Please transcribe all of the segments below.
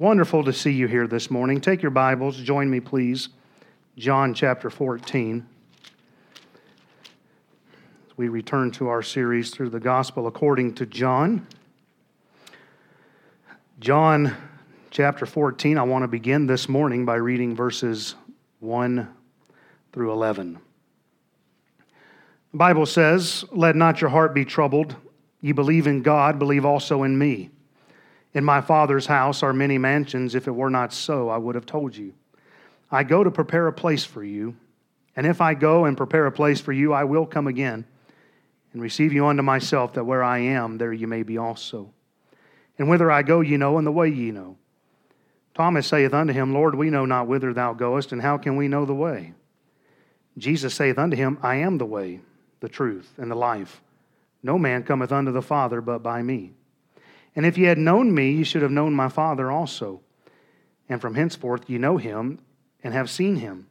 Wonderful to see you here this morning. Take your Bibles, join me, please. John chapter 14. We return to our series through the Gospel according to John. John chapter 14, I want to begin this morning by reading verses 1 through 11. The Bible says, Let not your heart be troubled. You believe in God, believe also in me. In my Father's house are many mansions. If it were not so, I would have told you. I go to prepare a place for you. And if I go and prepare a place for you, I will come again and receive you unto myself, that where I am, there you may be also. And whither I go, ye know, and the way ye know. Thomas saith unto him, Lord, we know not whither thou goest, and how can we know the way? Jesus saith unto him, I am the way, the truth, and the life. No man cometh unto the Father but by me. And if ye had known me, ye should have known my Father also. And from henceforth ye know him and have seen him.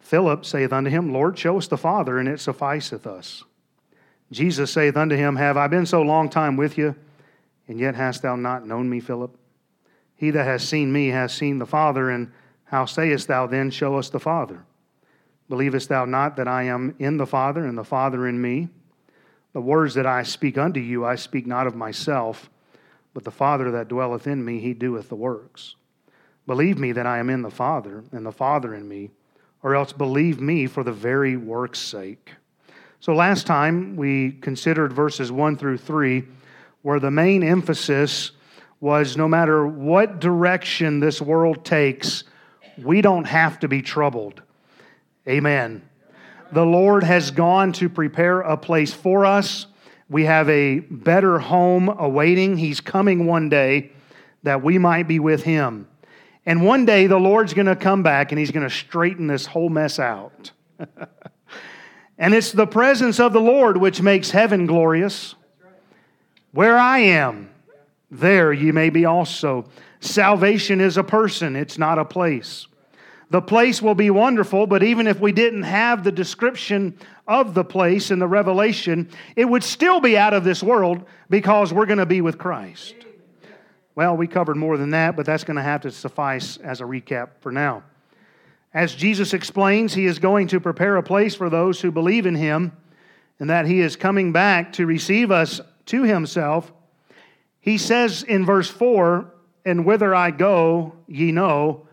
Philip saith unto him, Lord, show us the Father, and it sufficeth us. Jesus saith unto him, Have I been so long time with you, and yet hast thou not known me, Philip? He that has seen me has seen the Father, and how sayest thou then, Show us the Father? Believest thou not that I am in the Father, and the Father in me? The words that I speak unto you, I speak not of myself but the Father that dwelleth in me, he doeth the works. Believe me that I am in the Father, and the Father in me, or else believe me for the very work's sake. So last time we considered verses 1 through 3, where the main emphasis was no matter what direction this world takes, we don't have to be troubled. Amen. The Lord has gone to prepare a place for us. We have a better home awaiting. He's coming one day that we might be with him. And one day the Lord's going to come back and he's going to straighten this whole mess out. and it's the presence of the Lord which makes heaven glorious. Where I am, there ye may be also. Salvation is a person, it's not a place. The place will be wonderful, but even if we didn't have the description of the place in the revelation, it would still be out of this world because we're going to be with Christ. Well, we covered more than that, but that's going to have to suffice as a recap for now. As Jesus explains, he is going to prepare a place for those who believe in him and that he is coming back to receive us to himself. He says in verse 4 And whither I go, ye know,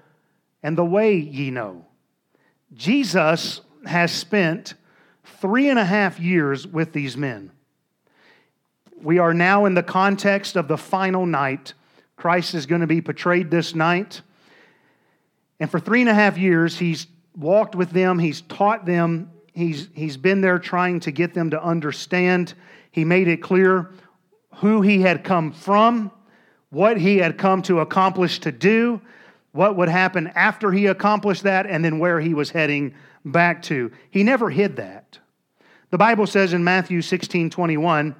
and the way ye know. Jesus has spent three and a half years with these men. We are now in the context of the final night. Christ is going to be portrayed this night. And for three and a half years, he's walked with them, he's taught them, he's, he's been there trying to get them to understand. He made it clear who he had come from, what he had come to accomplish to do, what would happen after he accomplished that, and then where he was heading back to. He never hid that. The Bible says in Matthew 16 21,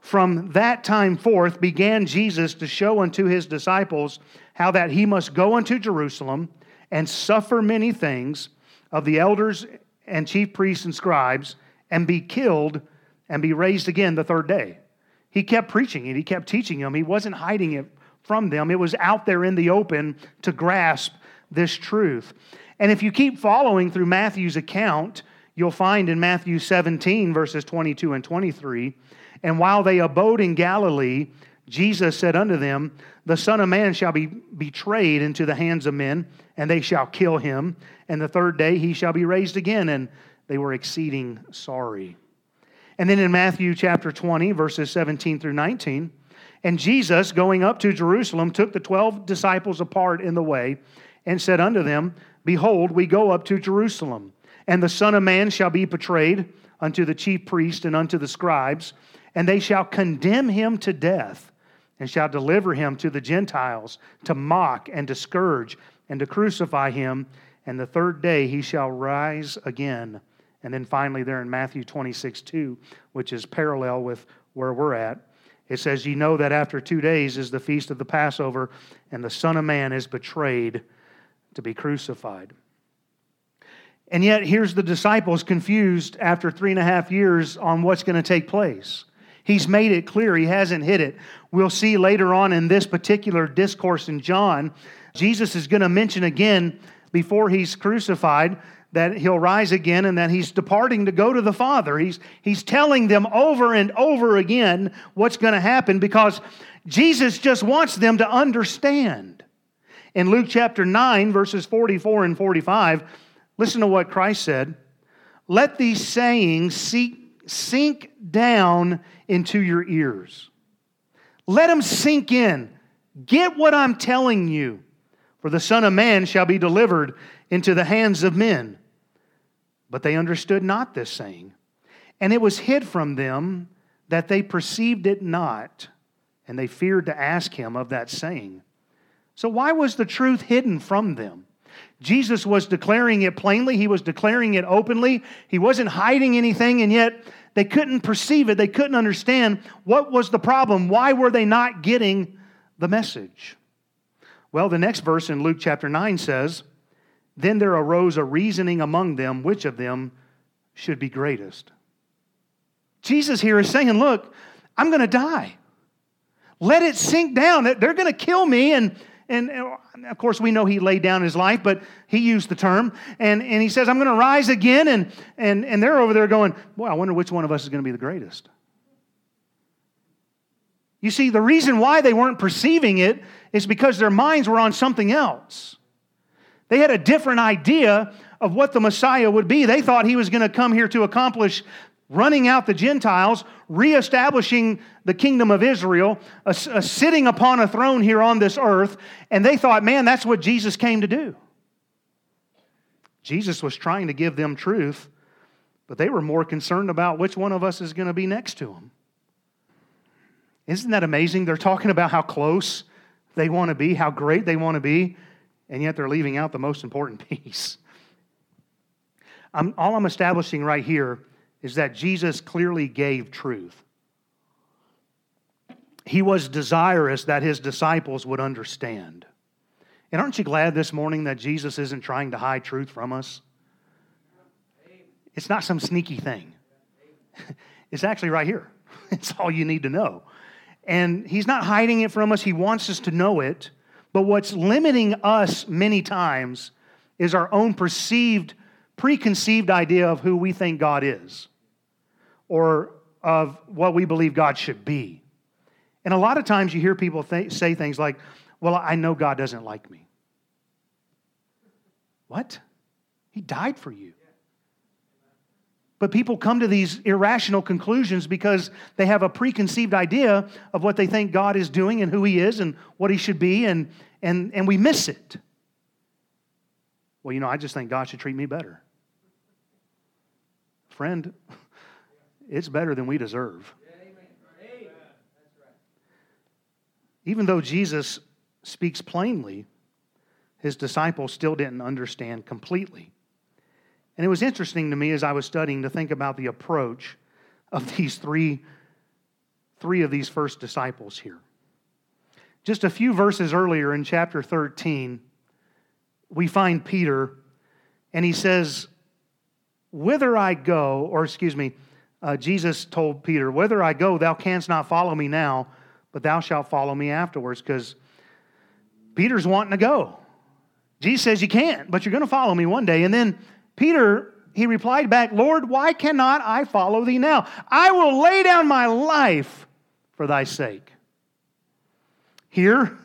from that time forth began Jesus to show unto his disciples how that he must go unto Jerusalem and suffer many things of the elders and chief priests and scribes and be killed and be raised again the third day. He kept preaching it, he kept teaching them. He wasn't hiding it from them, it was out there in the open to grasp this truth. And if you keep following through Matthew's account, you'll find in Matthew 17, verses 22 and 23, and while they abode in Galilee, Jesus said unto them, The Son of Man shall be betrayed into the hands of men, and they shall kill him, and the third day he shall be raised again. And they were exceeding sorry. And then in Matthew chapter 20, verses 17 through 19, and Jesus, going up to Jerusalem, took the twelve disciples apart in the way, and said unto them, Behold, we go up to Jerusalem and the Son of Man shall be betrayed unto the chief priests and unto the scribes, and they shall condemn him to death, and shall deliver him to the Gentiles to mock and to scourge and to crucify him. And the third day he shall rise again. And then finally, there in Matthew 26, 2, which is parallel with where we're at, it says, Ye know that after two days is the feast of the Passover, and the Son of Man is betrayed to be crucified. And yet, here's the disciples confused after three and a half years on what's going to take place. He's made it clear, He hasn't hid it. We'll see later on in this particular discourse in John, Jesus is going to mention again before He's crucified that he'll rise again and that he's departing to go to the Father. He's, he's telling them over and over again what's going to happen because Jesus just wants them to understand. In Luke chapter 9, verses 44 and 45, listen to what Christ said Let these sayings sink down into your ears. Let them sink in. Get what I'm telling you. For the Son of Man shall be delivered into the hands of men. But they understood not this saying. And it was hid from them that they perceived it not, and they feared to ask him of that saying. So, why was the truth hidden from them? Jesus was declaring it plainly, he was declaring it openly, he wasn't hiding anything, and yet they couldn't perceive it, they couldn't understand what was the problem. Why were they not getting the message? Well, the next verse in Luke chapter 9 says, then there arose a reasoning among them which of them should be greatest. Jesus here is saying, Look, I'm going to die. Let it sink down. They're going to kill me. And, and, of course, we know he laid down his life, but he used the term. And, and he says, I'm going to rise again. And, and, and they're over there going, Boy, I wonder which one of us is going to be the greatest. You see, the reason why they weren't perceiving it is because their minds were on something else. They had a different idea of what the Messiah would be. They thought he was going to come here to accomplish running out the Gentiles, reestablishing the kingdom of Israel, a, a sitting upon a throne here on this earth. And they thought, man, that's what Jesus came to do. Jesus was trying to give them truth, but they were more concerned about which one of us is going to be next to him. Isn't that amazing? They're talking about how close they want to be, how great they want to be and yet they're leaving out the most important piece. I'm, all I'm establishing right here is that Jesus clearly gave truth. He was desirous that his disciples would understand. And aren't you glad this morning that Jesus isn't trying to hide truth from us? It's not some sneaky thing. It's actually right here. It's all you need to know. And he's not hiding it from us, he wants us to know it. But what's limiting us many times is our own perceived, preconceived idea of who we think God is or of what we believe God should be. And a lot of times you hear people th- say things like, Well, I know God doesn't like me. What? He died for you. But people come to these irrational conclusions because they have a preconceived idea of what they think God is doing and who He is and what He should be, and, and, and we miss it. Well, you know, I just think God should treat me better. Friend, it's better than we deserve. Even though Jesus speaks plainly, his disciples still didn't understand completely. And it was interesting to me as I was studying to think about the approach of these three, three of these first disciples here. Just a few verses earlier in chapter 13, we find Peter, and he says, Whither I go, or excuse me, uh, Jesus told Peter, Whither I go, thou canst not follow me now, but thou shalt follow me afterwards, because Peter's wanting to go. Jesus says, You can't, but you're going to follow me one day. And then Peter, he replied back, Lord, why cannot I follow thee now? I will lay down my life for thy sake. Here,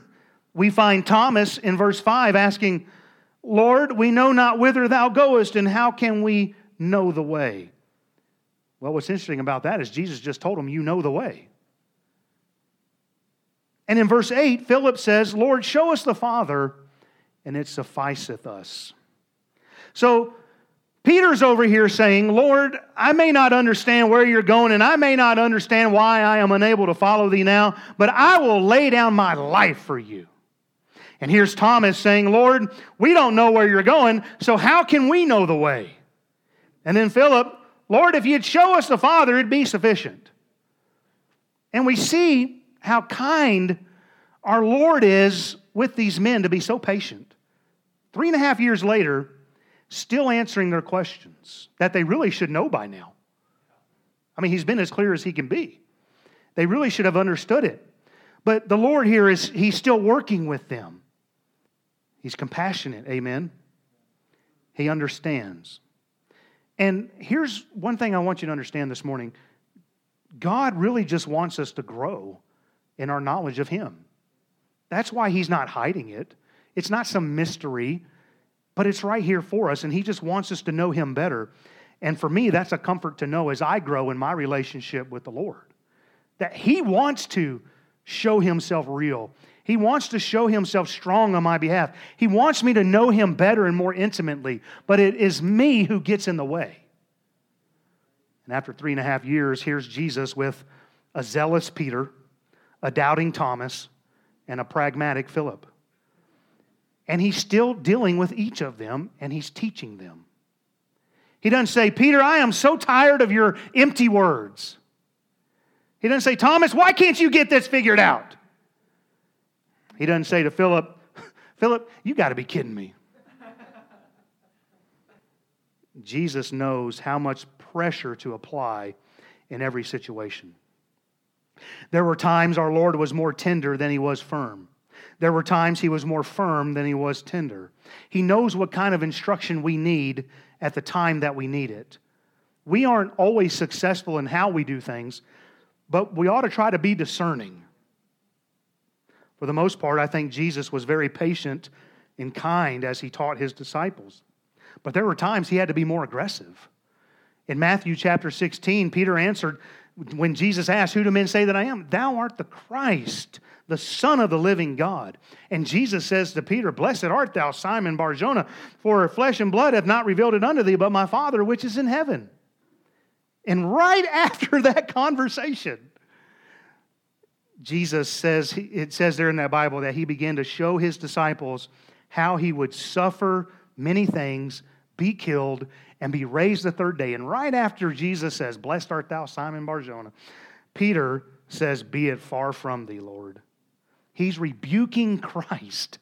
we find Thomas in verse 5 asking, Lord, we know not whither thou goest, and how can we know the way? Well, what's interesting about that is Jesus just told him, You know the way. And in verse 8, Philip says, Lord, show us the Father, and it sufficeth us. So Peter's over here saying, Lord, I may not understand where you're going, and I may not understand why I am unable to follow thee now, but I will lay down my life for you. And here's Thomas saying, Lord, we don't know where you're going, so how can we know the way? And then Philip, Lord, if you'd show us the Father, it'd be sufficient. And we see how kind our Lord is with these men to be so patient. Three and a half years later, still answering their questions that they really should know by now. I mean, he's been as clear as he can be. They really should have understood it. But the Lord here is, He's still working with them. He's compassionate. Amen. He understands. And here's one thing I want you to understand this morning God really just wants us to grow in our knowledge of Him. That's why He's not hiding it. It's not some mystery, but it's right here for us, and He just wants us to know Him better. And for me, that's a comfort to know as I grow in my relationship with the Lord that He wants to show Himself real. He wants to show Himself strong on my behalf. He wants me to know Him better and more intimately, but it is me who gets in the way. And after three and a half years, here's Jesus with a zealous Peter, a doubting Thomas, and a pragmatic Philip. And he's still dealing with each of them and he's teaching them. He doesn't say, Peter, I am so tired of your empty words. He doesn't say, Thomas, why can't you get this figured out? He doesn't say to Philip, Philip, you got to be kidding me. Jesus knows how much pressure to apply in every situation. There were times our Lord was more tender than he was firm. There were times he was more firm than he was tender. He knows what kind of instruction we need at the time that we need it. We aren't always successful in how we do things, but we ought to try to be discerning. For the most part, I think Jesus was very patient and kind as he taught his disciples. But there were times he had to be more aggressive. In Matthew chapter 16, Peter answered when Jesus asked, Who do men say that I am? Thou art the Christ, the Son of the living God. And Jesus says to Peter, Blessed art thou, Simon Barjona, for flesh and blood have not revealed it unto thee, but my Father which is in heaven. And right after that conversation, Jesus says, it says there in that Bible that he began to show his disciples how he would suffer many things, be killed, and be raised the third day. And right after Jesus says, Blessed art thou, Simon Barjona, Peter says, Be it far from thee, Lord. He's rebuking Christ.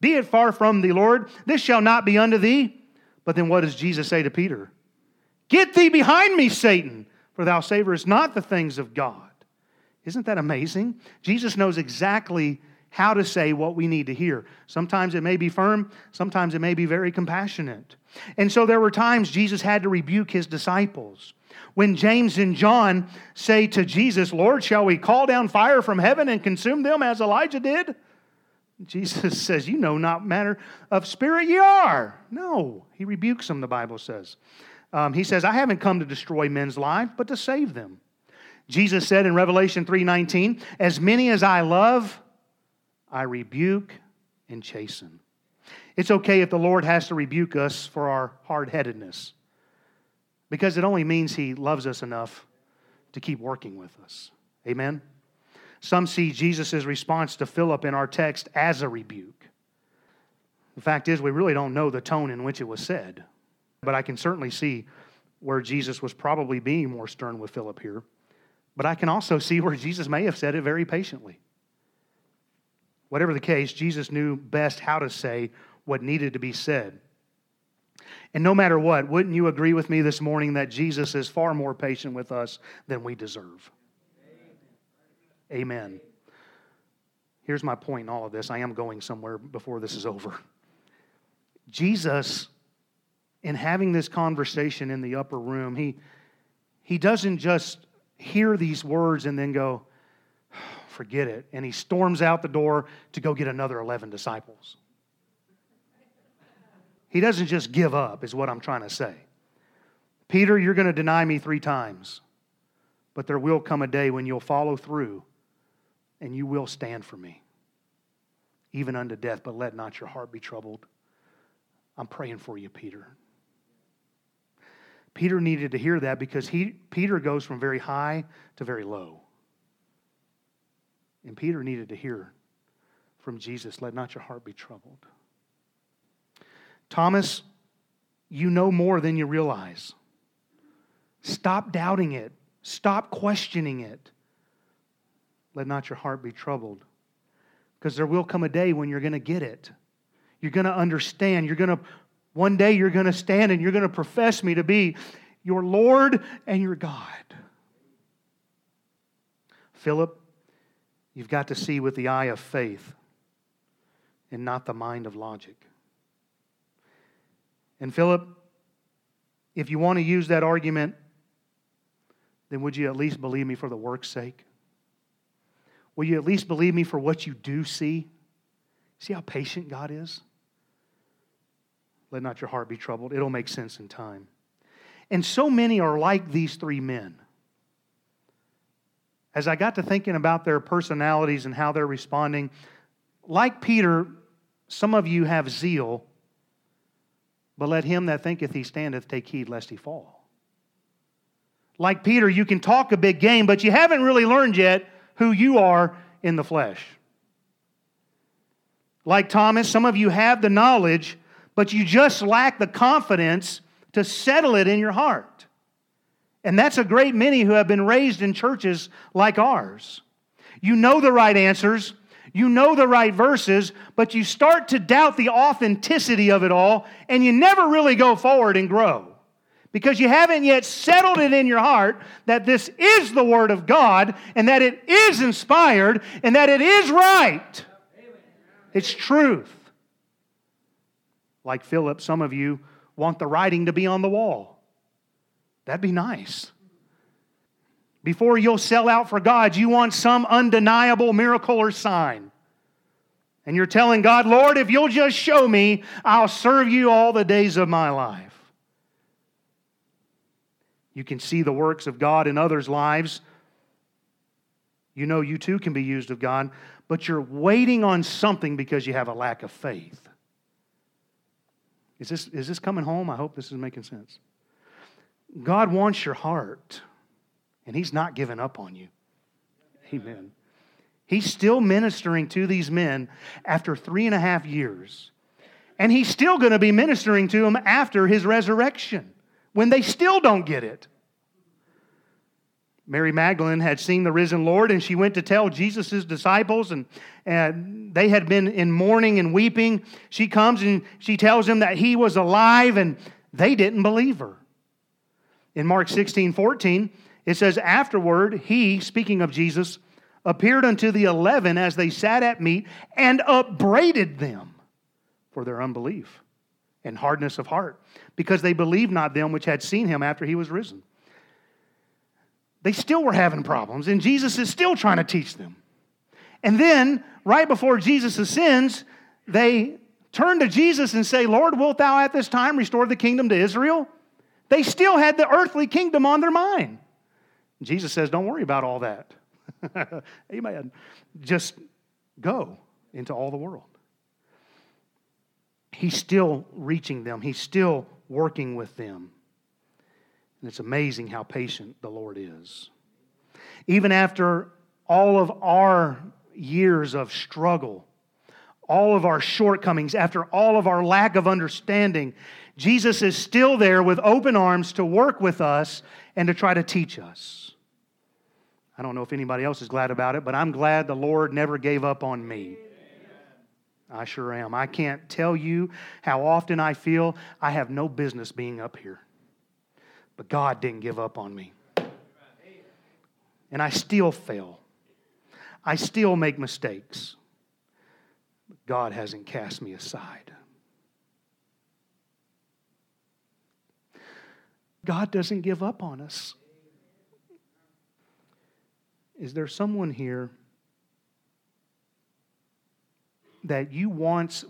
Be it far from thee, Lord. This shall not be unto thee. But then what does Jesus say to Peter? Get thee behind me, Satan, for thou savorest not the things of God. Isn't that amazing? Jesus knows exactly how to say what we need to hear. Sometimes it may be firm, sometimes it may be very compassionate. And so there were times Jesus had to rebuke his disciples. When James and John say to Jesus, Lord, shall we call down fire from heaven and consume them as Elijah did? Jesus says, You know not matter of spirit ye are. No, he rebukes them, the Bible says. Um, he says, I haven't come to destroy men's lives, but to save them. Jesus said in Revelation 3:19, As many as I love, I rebuke and chasten. It's okay if the Lord has to rebuke us for our hard headedness because it only means He loves us enough to keep working with us. Amen? Some see Jesus' response to Philip in our text as a rebuke. The fact is, we really don't know the tone in which it was said, but I can certainly see where Jesus was probably being more stern with Philip here. But I can also see where Jesus may have said it very patiently. Whatever the case, Jesus knew best how to say what needed to be said. And no matter what, wouldn't you agree with me this morning that Jesus is far more patient with us than we deserve? Amen. Here's my point in all of this. I am going somewhere before this is over. Jesus, in having this conversation in the upper room, he, he doesn't just hear these words and then go, forget it. And he storms out the door to go get another 11 disciples. He doesn't just give up, is what I'm trying to say. Peter, you're going to deny me three times, but there will come a day when you'll follow through and you will stand for me, even unto death, but let not your heart be troubled. I'm praying for you, Peter. Peter needed to hear that because he, Peter goes from very high to very low. And Peter needed to hear from Jesus, let not your heart be troubled. Thomas, you know more than you realize. Stop doubting it. Stop questioning it. Let not your heart be troubled. Because there will come a day when you're going to get it. You're going to understand. You're going to, one day, you're going to stand and you're going to profess me to be your Lord and your God. Philip, you've got to see with the eye of faith and not the mind of logic. And Philip, if you want to use that argument, then would you at least believe me for the work's sake? Will you at least believe me for what you do see? See how patient God is? Let not your heart be troubled. It'll make sense in time. And so many are like these three men. As I got to thinking about their personalities and how they're responding, like Peter, some of you have zeal, but let him that thinketh he standeth take heed lest he fall. Like Peter, you can talk a big game, but you haven't really learned yet who you are in the flesh. Like Thomas, some of you have the knowledge, but you just lack the confidence to settle it in your heart. And that's a great many who have been raised in churches like ours. You know the right answers, you know the right verses, but you start to doubt the authenticity of it all, and you never really go forward and grow because you haven't yet settled it in your heart that this is the Word of God and that it is inspired and that it is right. It's truth. Like Philip, some of you want the writing to be on the wall. That'd be nice. Before you'll sell out for God, you want some undeniable miracle or sign. And you're telling God, Lord, if you'll just show me, I'll serve you all the days of my life. You can see the works of God in others' lives. You know you too can be used of God, but you're waiting on something because you have a lack of faith. Is this, is this coming home? I hope this is making sense. God wants your heart, and He's not giving up on you. Amen. He's still ministering to these men after three and a half years. And He's still going to be ministering to them after His resurrection when they still don't get it. Mary Magdalene had seen the risen Lord, and she went to tell Jesus' disciples, and, and they had been in mourning and weeping. She comes and she tells them that he was alive, and they didn't believe her. In Mark 16 14, it says, Afterward, he, speaking of Jesus, appeared unto the eleven as they sat at meat and upbraided them for their unbelief and hardness of heart, because they believed not them which had seen him after he was risen. They still were having problems, and Jesus is still trying to teach them. And then, right before Jesus ascends, they turn to Jesus and say, Lord, wilt thou at this time restore the kingdom to Israel? They still had the earthly kingdom on their mind. Jesus says, Don't worry about all that. Amen. Just go into all the world. He's still reaching them, He's still working with them. And it's amazing how patient the Lord is. Even after all of our years of struggle, all of our shortcomings, after all of our lack of understanding, Jesus is still there with open arms to work with us and to try to teach us. I don't know if anybody else is glad about it, but I'm glad the Lord never gave up on me. I sure am. I can't tell you how often I feel I have no business being up here. But God didn't give up on me. And I still fail. I still make mistakes. But God hasn't cast me aside. God doesn't give up on us. Is there someone here that you once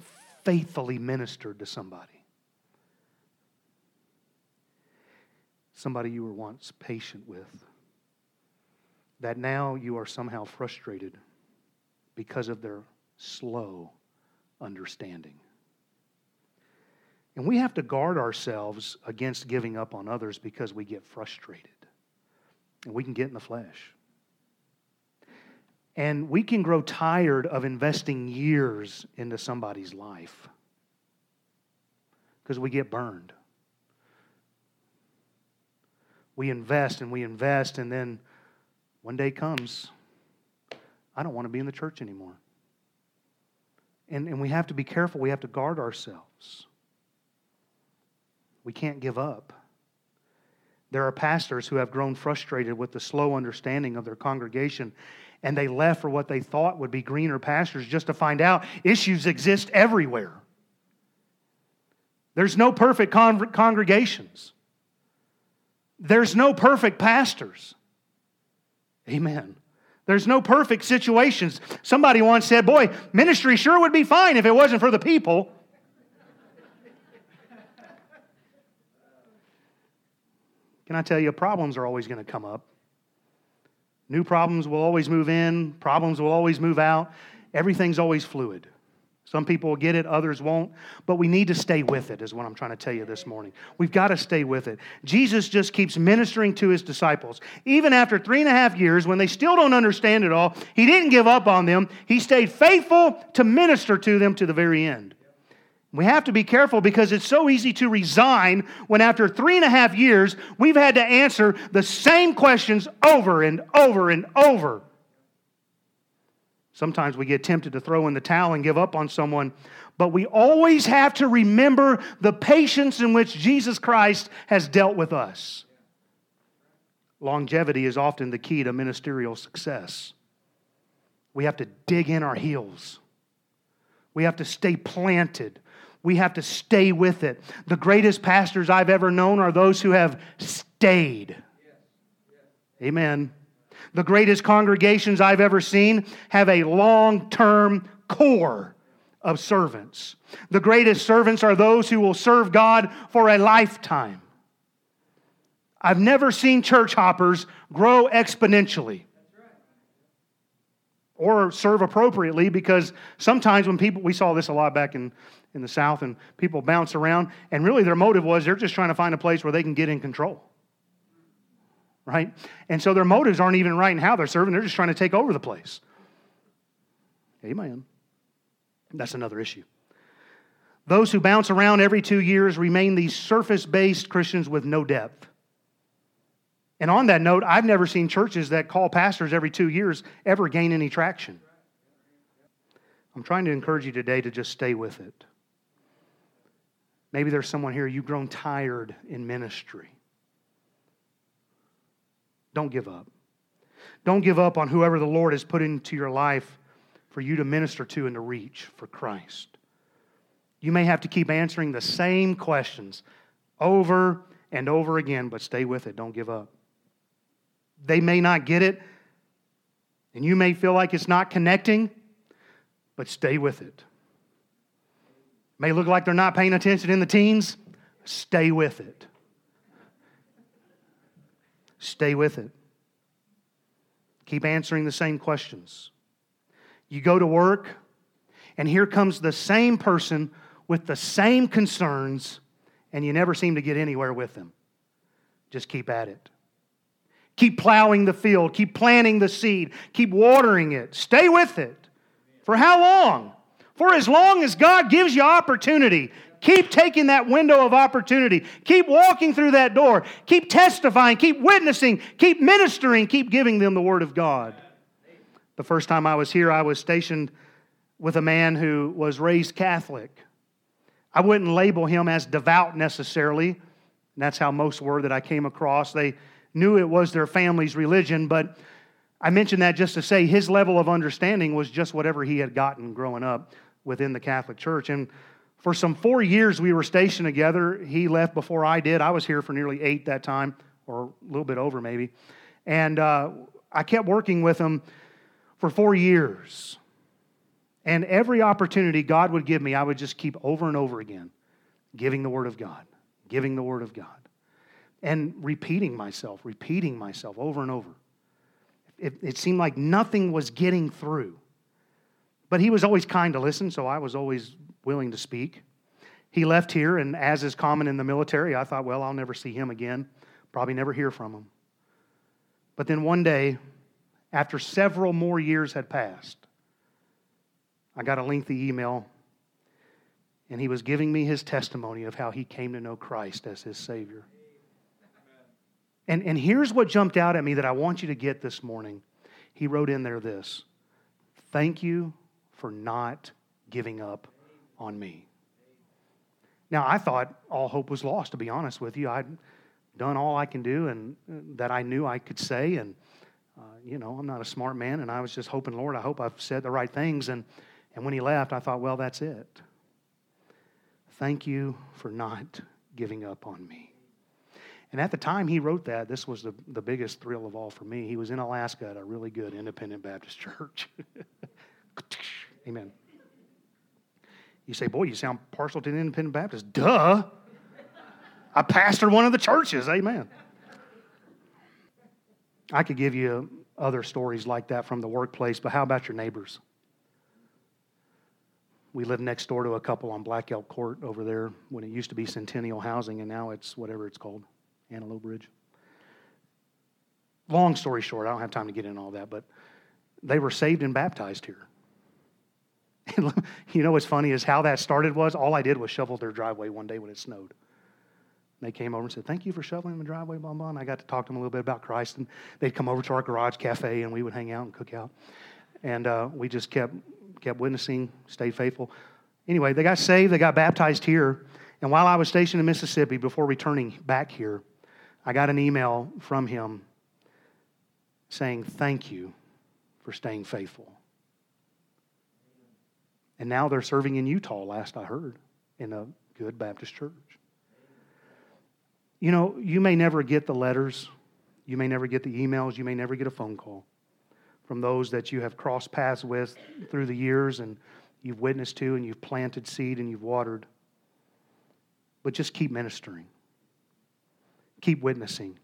faithfully ministered to somebody? Somebody you were once patient with, that now you are somehow frustrated because of their slow understanding. And we have to guard ourselves against giving up on others because we get frustrated. And we can get in the flesh. And we can grow tired of investing years into somebody's life because we get burned we invest and we invest, and then one day comes, I don't want to be in the church anymore. And, and we have to be careful, we have to guard ourselves. We can't give up. There are pastors who have grown frustrated with the slow understanding of their congregation, and they left for what they thought would be greener pastures just to find out issues exist everywhere. There's no perfect con- congregations. There's no perfect pastors. Amen. There's no perfect situations. Somebody once said, Boy, ministry sure would be fine if it wasn't for the people. Can I tell you, problems are always going to come up. New problems will always move in, problems will always move out. Everything's always fluid. Some people will get it, others won't. But we need to stay with it, is what I'm trying to tell you this morning. We've got to stay with it. Jesus just keeps ministering to his disciples. Even after three and a half years, when they still don't understand it all, he didn't give up on them. He stayed faithful to minister to them to the very end. We have to be careful because it's so easy to resign when, after three and a half years, we've had to answer the same questions over and over and over. Sometimes we get tempted to throw in the towel and give up on someone, but we always have to remember the patience in which Jesus Christ has dealt with us. Longevity is often the key to ministerial success. We have to dig in our heels. We have to stay planted. We have to stay with it. The greatest pastors I've ever known are those who have stayed. Amen. The greatest congregations I've ever seen have a long term core of servants. The greatest servants are those who will serve God for a lifetime. I've never seen church hoppers grow exponentially or serve appropriately because sometimes when people, we saw this a lot back in in the South, and people bounce around. And really, their motive was they're just trying to find a place where they can get in control. Right? And so their motives aren't even right in how they're serving, they're just trying to take over the place. Amen. That's another issue. Those who bounce around every two years remain these surface based Christians with no depth. And on that note, I've never seen churches that call pastors every two years ever gain any traction. I'm trying to encourage you today to just stay with it. Maybe there's someone here, you've grown tired in ministry. Don't give up. Don't give up on whoever the Lord has put into your life for you to minister to and to reach for Christ. You may have to keep answering the same questions over and over again, but stay with it. Don't give up. They may not get it, and you may feel like it's not connecting, but stay with it. May look like they're not paying attention in the teens. Stay with it. Stay with it. Keep answering the same questions. You go to work, and here comes the same person with the same concerns, and you never seem to get anywhere with them. Just keep at it. Keep plowing the field, keep planting the seed, keep watering it. Stay with it. For how long? For as long as God gives you opportunity, keep taking that window of opportunity. Keep walking through that door. Keep testifying. Keep witnessing. Keep ministering. Keep giving them the Word of God. The first time I was here, I was stationed with a man who was raised Catholic. I wouldn't label him as devout necessarily. And that's how most were that I came across. They knew it was their family's religion, but I mention that just to say his level of understanding was just whatever he had gotten growing up within the Catholic Church. And for some four years we were stationed together. He left before I did. I was here for nearly eight that time, or a little bit over maybe. And uh, I kept working with him for four years. And every opportunity God would give me, I would just keep over and over again giving the Word of God, giving the Word of God, and repeating myself, repeating myself over and over. It, it seemed like nothing was getting through. But he was always kind to listen, so I was always willing to speak. He left here, and as is common in the military, I thought, well, I'll never see him again. Probably never hear from him. But then one day, after several more years had passed, I got a lengthy email, and he was giving me his testimony of how he came to know Christ as his Savior. And, and here's what jumped out at me that I want you to get this morning. He wrote in there this Thank you for not giving up on me. Now, I thought all hope was lost, to be honest with you. I'd done all I can do and that I knew I could say, and uh, you know, I'm not a smart man, and I was just hoping, Lord, I hope I've said the right things. And, and when he left, I thought, well, that's it. Thank you for not giving up on me. And at the time he wrote that, this was the, the biggest thrill of all for me. He was in Alaska at a really good independent Baptist church. Amen. You say, boy, you sound partial to an independent Baptist. Duh. I pastor one of the churches. Amen. I could give you other stories like that from the workplace, but how about your neighbors? We live next door to a couple on Black Elk Court over there when it used to be Centennial Housing, and now it's whatever it's called, Antelope Bridge. Long story short, I don't have time to get into all that, but they were saved and baptized here. you know what's funny is how that started was all I did was shovel their driveway one day when it snowed. They came over and said, Thank you for shoveling the driveway, blah, blah. And I got to talk to them a little bit about Christ. And they'd come over to our garage cafe and we would hang out and cook out. And uh, we just kept, kept witnessing, stayed faithful. Anyway, they got saved, they got baptized here. And while I was stationed in Mississippi, before returning back here, I got an email from him saying, Thank you for staying faithful. And now they're serving in Utah, last I heard, in a good Baptist church. You know, you may never get the letters, you may never get the emails, you may never get a phone call from those that you have crossed paths with through the years and you've witnessed to and you've planted seed and you've watered. But just keep ministering, keep witnessing.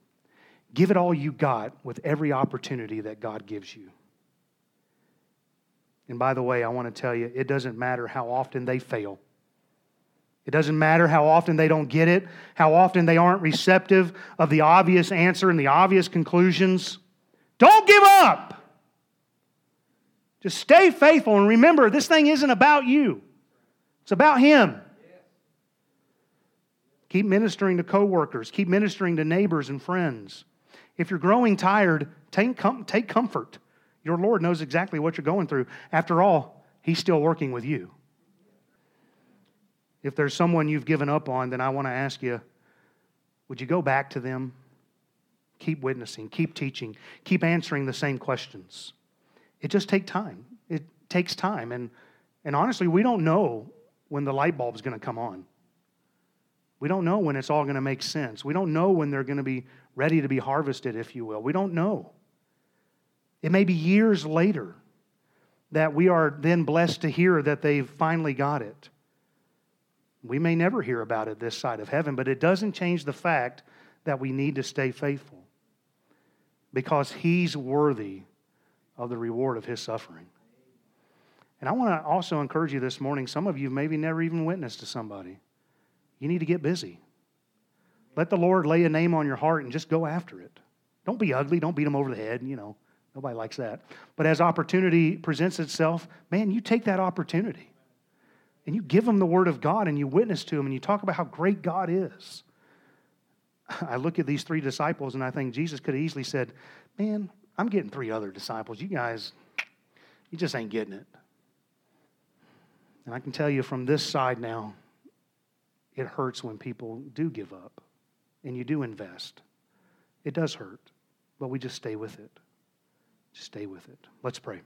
Give it all you got with every opportunity that God gives you. And by the way, I want to tell you, it doesn't matter how often they fail. It doesn't matter how often they don't get it, how often they aren't receptive of the obvious answer and the obvious conclusions. Don't give up. Just stay faithful and remember this thing isn't about you, it's about Him. Keep ministering to coworkers, keep ministering to neighbors and friends. If you're growing tired, take, com- take comfort. Your Lord knows exactly what you're going through. After all, He's still working with you. If there's someone you've given up on, then I want to ask you would you go back to them? Keep witnessing, keep teaching, keep answering the same questions. It just takes time. It takes time. And, and honestly, we don't know when the light bulb is going to come on. We don't know when it's all going to make sense. We don't know when they're going to be ready to be harvested, if you will. We don't know. It may be years later that we are then blessed to hear that they've finally got it. We may never hear about it this side of heaven, but it doesn't change the fact that we need to stay faithful because He's worthy of the reward of His suffering. And I want to also encourage you this morning some of you maybe never even witnessed to somebody. You need to get busy. Let the Lord lay a name on your heart and just go after it. Don't be ugly. Don't beat them over the head. You know, nobody likes that. But as opportunity presents itself, man, you take that opportunity and you give them the word of God and you witness to them and you talk about how great God is. I look at these three disciples and I think Jesus could have easily said, Man, I'm getting three other disciples. You guys, you just ain't getting it. And I can tell you from this side now, it hurts when people do give up and you do invest. It does hurt, but we just stay with it. Stay with it. Let's pray.